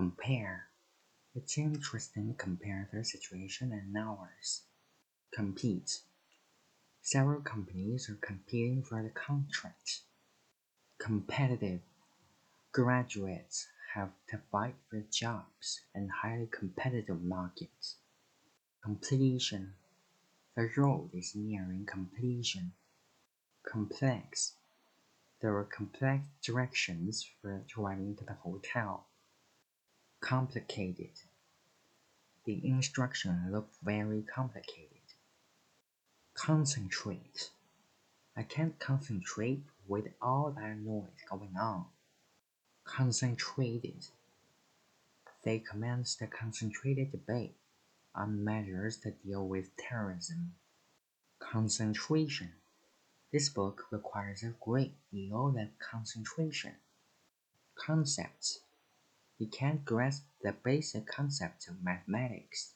Compare. It's interesting to compare their situation and ours. Compete. Several companies are competing for the contract. Competitive. Graduates have to fight for jobs in highly competitive markets. Completion. The road is nearing completion. Complex. There are complex directions for driving to the hotel. Complicated. The instruction looked very complicated. Concentrate. I can't concentrate with all that noise going on. Concentrated. They commenced a concentrated debate on measures to deal with terrorism. Concentration. This book requires a great deal of concentration. Concepts. You can't grasp the basic concepts of mathematics.